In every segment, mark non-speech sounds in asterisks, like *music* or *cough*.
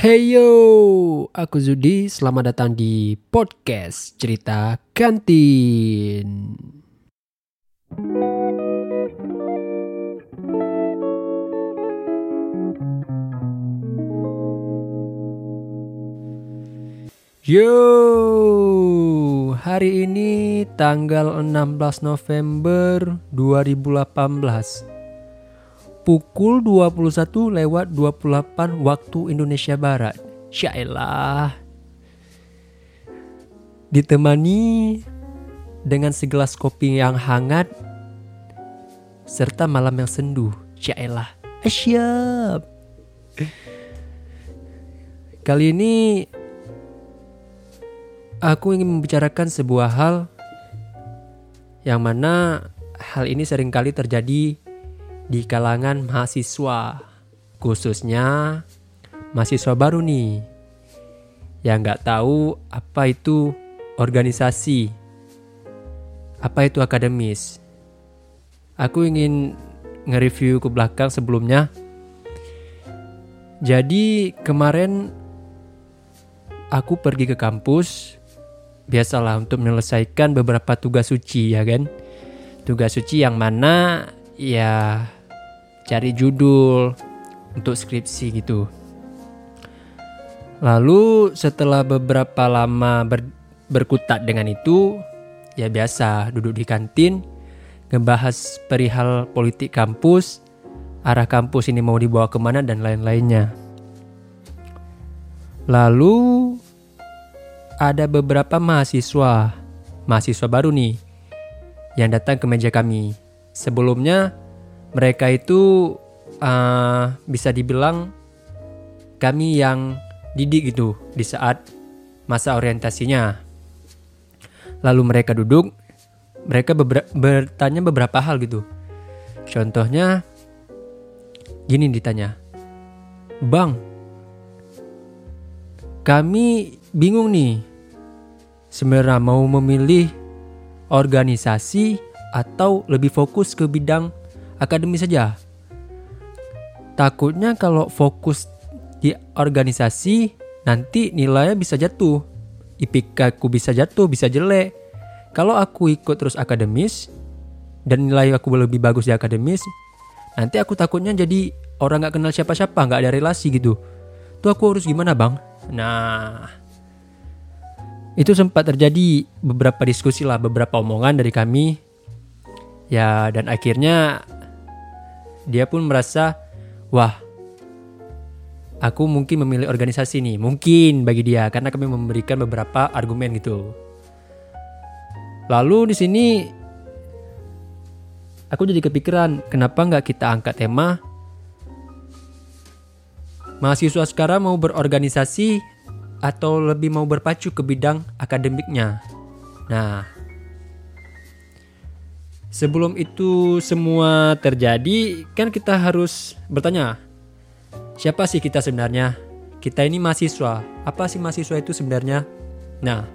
Hey yo, aku Zudi. Selamat datang di podcast cerita kantin. Yo, hari ini tanggal 16 November 2018 pukul 21 lewat 28 waktu Indonesia Barat. Syailah. Ditemani dengan segelas kopi yang hangat serta malam yang sendu. Syailah. Asyap. Kali ini aku ingin membicarakan sebuah hal yang mana hal ini sering kali terjadi di kalangan mahasiswa, khususnya mahasiswa baru nih, yang nggak tahu apa itu organisasi, apa itu akademis. Aku ingin nge-review ke belakang sebelumnya. Jadi kemarin aku pergi ke kampus, biasalah untuk menyelesaikan beberapa tugas suci ya kan. Tugas suci yang mana ya cari judul untuk skripsi gitu. Lalu setelah beberapa lama ber, berkutat dengan itu, ya biasa duduk di kantin, ngebahas perihal politik kampus, arah kampus ini mau dibawa ke mana dan lain-lainnya. Lalu ada beberapa mahasiswa, mahasiswa baru nih, yang datang ke meja kami. Sebelumnya mereka itu uh, bisa dibilang kami yang didik gitu di saat masa orientasinya. Lalu mereka duduk, mereka beber bertanya beberapa hal gitu. Contohnya gini ditanya. Bang, kami bingung nih. Sebenarnya mau memilih organisasi atau lebih fokus ke bidang akademis saja. Takutnya kalau fokus di organisasi nanti nilainya bisa jatuh. IPK aku bisa jatuh, bisa jelek. Kalau aku ikut terus akademis dan nilai aku lebih bagus di akademis, nanti aku takutnya jadi orang nggak kenal siapa-siapa, nggak ada relasi gitu. Tuh aku harus gimana bang? Nah, itu sempat terjadi beberapa diskusi lah, beberapa omongan dari kami. Ya, dan akhirnya dia pun merasa wah aku mungkin memilih organisasi nih mungkin bagi dia karena kami memberikan beberapa argumen gitu. Lalu di sini aku jadi kepikiran kenapa nggak kita angkat tema mahasiswa sekarang mau berorganisasi atau lebih mau berpacu ke bidang akademiknya? Nah Sebelum itu semua terjadi, kan kita harus bertanya, siapa sih kita sebenarnya? Kita ini mahasiswa. Apa sih mahasiswa itu sebenarnya? Nah,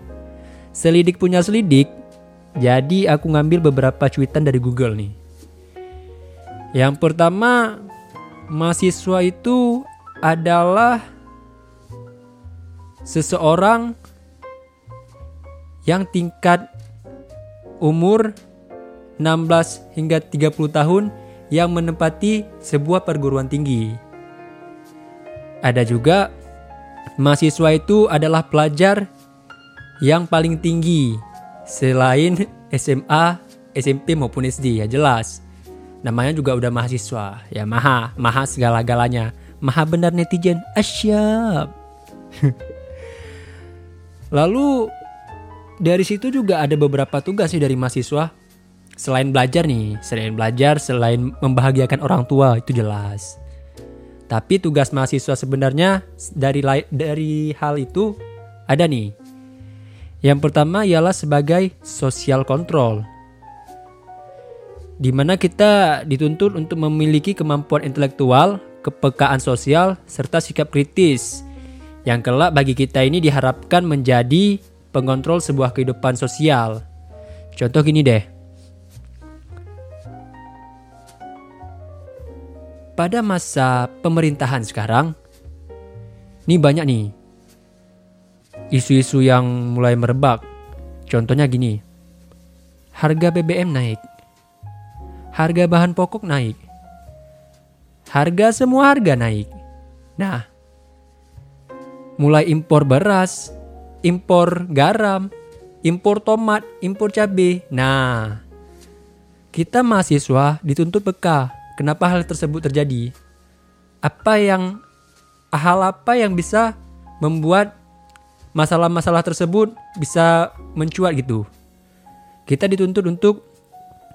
selidik punya selidik, jadi aku ngambil beberapa cuitan dari Google nih. Yang pertama, mahasiswa itu adalah seseorang yang tingkat umur 16 hingga 30 tahun yang menempati sebuah perguruan tinggi. Ada juga mahasiswa itu adalah pelajar yang paling tinggi selain SMA, SMP maupun SD ya jelas. Namanya juga udah mahasiswa, ya maha, maha segala-galanya. Maha benar netizen, asyap. *laughs* Lalu dari situ juga ada beberapa tugas sih dari mahasiswa selain belajar nih, selain belajar, selain membahagiakan orang tua itu jelas. Tapi tugas mahasiswa sebenarnya dari dari hal itu ada nih. Yang pertama ialah sebagai social control. Di mana kita dituntut untuk memiliki kemampuan intelektual, kepekaan sosial, serta sikap kritis. Yang kelak bagi kita ini diharapkan menjadi pengontrol sebuah kehidupan sosial. Contoh gini deh, pada masa pemerintahan sekarang, Ini banyak nih isu-isu yang mulai merebak. Contohnya gini, harga BBM naik, harga bahan pokok naik, harga semua harga naik. Nah, mulai impor beras, impor garam, impor tomat, impor cabai. Nah, kita mahasiswa dituntut peka. Kenapa hal tersebut terjadi? Apa yang hal apa yang bisa membuat masalah-masalah tersebut bisa mencuat gitu. Kita dituntut untuk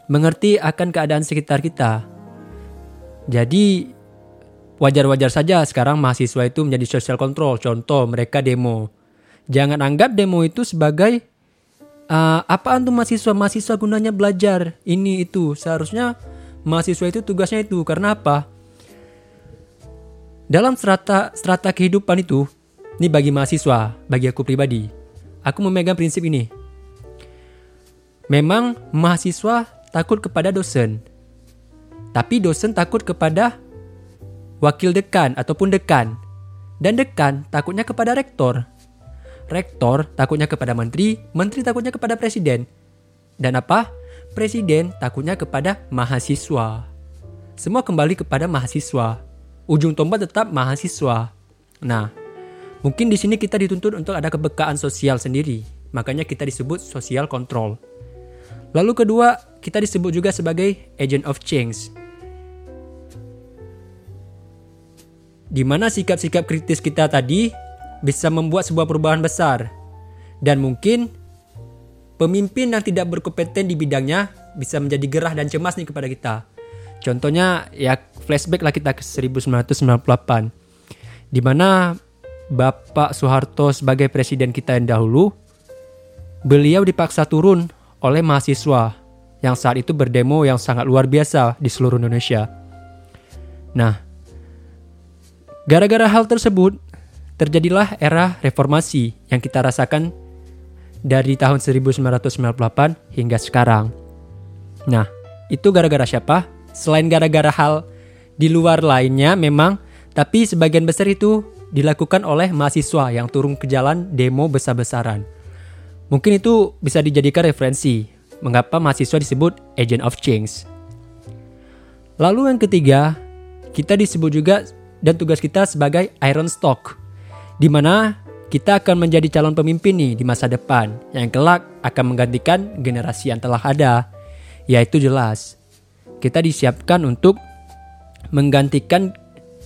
mengerti akan keadaan sekitar kita. Jadi wajar-wajar saja sekarang mahasiswa itu menjadi social control. Contoh mereka demo. Jangan anggap demo itu sebagai uh, apaan tuh mahasiswa? Mahasiswa gunanya belajar. Ini itu. Seharusnya mahasiswa itu tugasnya itu. Karena apa? Dalam strata strata kehidupan itu, ini bagi mahasiswa, bagi aku pribadi, aku memegang prinsip ini. Memang mahasiswa takut kepada dosen, tapi dosen takut kepada wakil dekan ataupun dekan, dan dekan takutnya kepada rektor. Rektor takutnya kepada menteri, menteri takutnya kepada presiden. Dan apa? Presiden takutnya kepada mahasiswa. Semua kembali kepada mahasiswa ujung tombak tetap mahasiswa. Nah, mungkin di sini kita dituntut untuk ada kebekaan sosial sendiri. Makanya kita disebut social control. Lalu kedua, kita disebut juga sebagai agent of change. Di mana sikap-sikap kritis kita tadi bisa membuat sebuah perubahan besar. Dan mungkin pemimpin yang tidak berkompeten di bidangnya bisa menjadi gerah dan cemas nih kepada kita. Contohnya ya flashback lah kita ke 1998 di mana Bapak Soeharto sebagai presiden kita yang dahulu beliau dipaksa turun oleh mahasiswa yang saat itu berdemo yang sangat luar biasa di seluruh Indonesia. Nah, gara-gara hal tersebut terjadilah era reformasi yang kita rasakan dari tahun 1998 hingga sekarang. Nah, itu gara-gara siapa? Selain gara-gara hal di luar lainnya memang, tapi sebagian besar itu dilakukan oleh mahasiswa yang turun ke jalan demo besar-besaran. Mungkin itu bisa dijadikan referensi mengapa mahasiswa disebut agent of change. Lalu yang ketiga, kita disebut juga dan tugas kita sebagai iron stock, di mana kita akan menjadi calon pemimpin nih di masa depan yang kelak akan menggantikan generasi yang telah ada, yaitu jelas kita disiapkan untuk menggantikan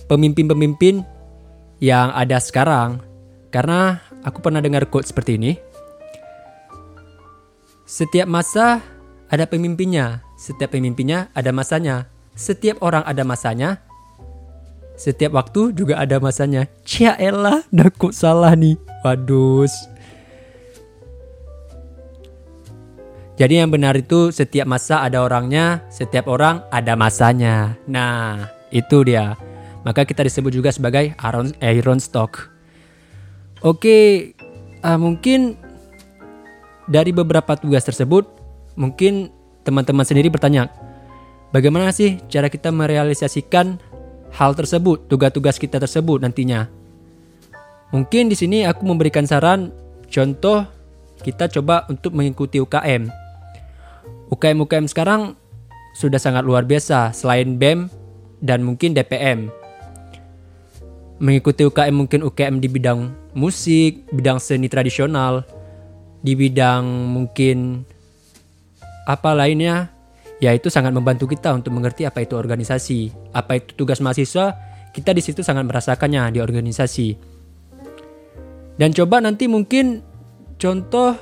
pemimpin-pemimpin yang ada sekarang. Karena aku pernah dengar quote seperti ini. Setiap masa ada pemimpinnya, setiap pemimpinnya ada masanya. Setiap orang ada masanya, setiap waktu juga ada masanya. Cia kok salah nih. Waduh. Jadi yang benar itu setiap masa ada orangnya, setiap orang ada masanya. Nah, itu dia. Maka kita disebut juga sebagai iron, iron stock. Oke, uh, mungkin dari beberapa tugas tersebut, mungkin teman-teman sendiri bertanya, bagaimana sih cara kita merealisasikan hal tersebut, tugas-tugas kita tersebut nantinya? Mungkin di sini aku memberikan saran, contoh kita coba untuk mengikuti UKM UKM-UKM sekarang sudah sangat luar biasa selain BEM dan mungkin DPM. Mengikuti UKM mungkin UKM di bidang musik, bidang seni tradisional, di bidang mungkin apa lainnya, ya itu sangat membantu kita untuk mengerti apa itu organisasi, apa itu tugas mahasiswa, kita di situ sangat merasakannya di organisasi. Dan coba nanti mungkin contoh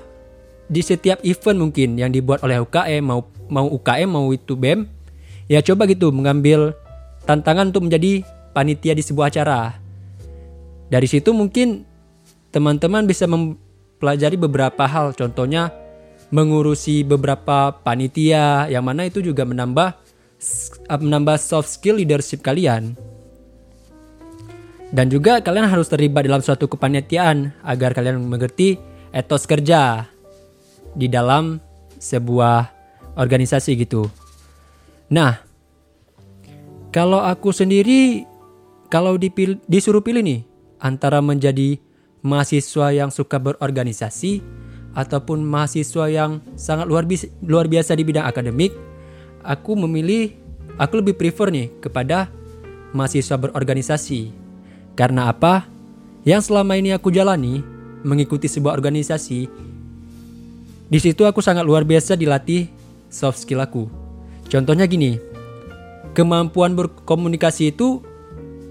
di setiap event mungkin yang dibuat oleh UKM mau mau UKM mau itu BEM ya coba gitu mengambil tantangan untuk menjadi panitia di sebuah acara. Dari situ mungkin teman-teman bisa mempelajari beberapa hal contohnya mengurusi beberapa panitia yang mana itu juga menambah menambah soft skill leadership kalian. Dan juga kalian harus terlibat dalam suatu kepanitiaan agar kalian mengerti etos kerja di dalam sebuah organisasi gitu. Nah, kalau aku sendiri kalau dipil disuruh pilih nih, antara menjadi mahasiswa yang suka berorganisasi ataupun mahasiswa yang sangat luar biasa, luar biasa di bidang akademik, aku memilih aku lebih prefer nih kepada mahasiswa berorganisasi. Karena apa? Yang selama ini aku jalani mengikuti sebuah organisasi, di situ aku sangat luar biasa dilatih soft skill aku. Contohnya gini, kemampuan berkomunikasi itu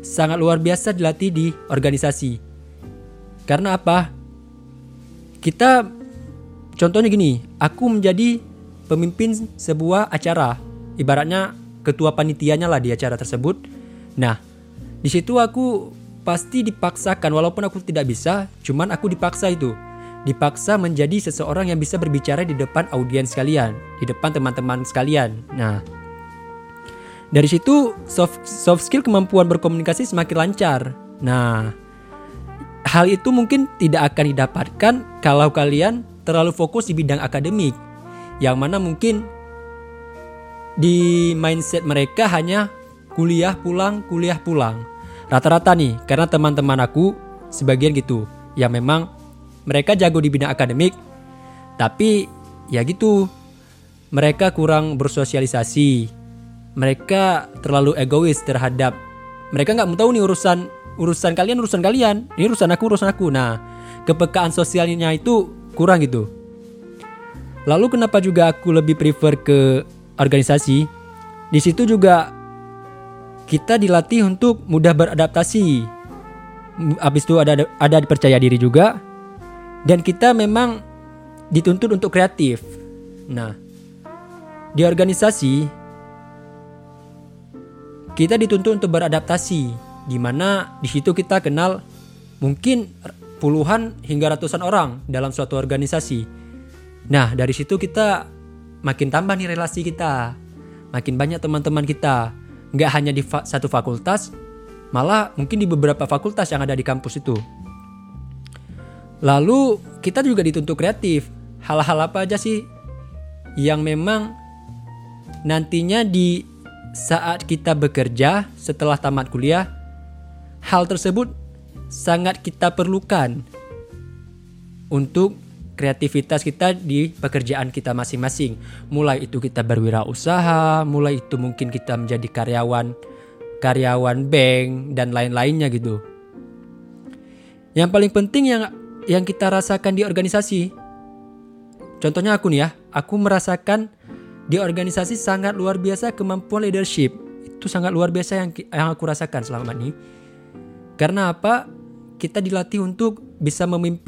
sangat luar biasa dilatih di organisasi. Karena apa? Kita contohnya gini, aku menjadi pemimpin sebuah acara, ibaratnya ketua panitianya lah di acara tersebut. Nah, di situ aku pasti dipaksakan walaupun aku tidak bisa, cuman aku dipaksa itu. Dipaksa menjadi seseorang yang bisa berbicara di depan audiens sekalian, di depan teman-teman sekalian. Nah, dari situ soft, soft skill kemampuan berkomunikasi semakin lancar. Nah, hal itu mungkin tidak akan didapatkan kalau kalian terlalu fokus di bidang akademik. Yang mana mungkin di mindset mereka hanya kuliah pulang, kuliah pulang. Rata-rata nih, karena teman-teman aku sebagian gitu, yang memang mereka jago di bidang akademik, tapi ya gitu, mereka kurang bersosialisasi, mereka terlalu egois terhadap mereka nggak mau tahu nih urusan urusan kalian urusan kalian ini urusan aku urusan aku nah kepekaan sosialnya itu kurang gitu. Lalu kenapa juga aku lebih prefer ke organisasi? Di situ juga kita dilatih untuk mudah beradaptasi. Habis itu ada ada percaya diri juga. Dan kita memang dituntut untuk kreatif. Nah di organisasi kita dituntut untuk beradaptasi, di mana di situ kita kenal mungkin puluhan hingga ratusan orang dalam suatu organisasi. Nah, dari situ kita makin tambah nih relasi kita, makin banyak teman-teman kita, nggak hanya di fa satu fakultas, malah mungkin di beberapa fakultas yang ada di kampus itu. Lalu kita juga dituntut kreatif. Hal-hal apa aja sih yang memang nantinya di saat kita bekerja setelah tamat kuliah, hal tersebut sangat kita perlukan untuk kreativitas kita di pekerjaan kita masing-masing. Mulai itu kita berwirausaha, mulai itu mungkin kita menjadi karyawan karyawan bank dan lain-lainnya gitu. Yang paling penting yang yang kita rasakan di organisasi. Contohnya aku nih ya, aku merasakan di organisasi sangat luar biasa kemampuan leadership itu sangat luar biasa yang yang aku rasakan selama ini karena apa kita dilatih untuk bisa memimpin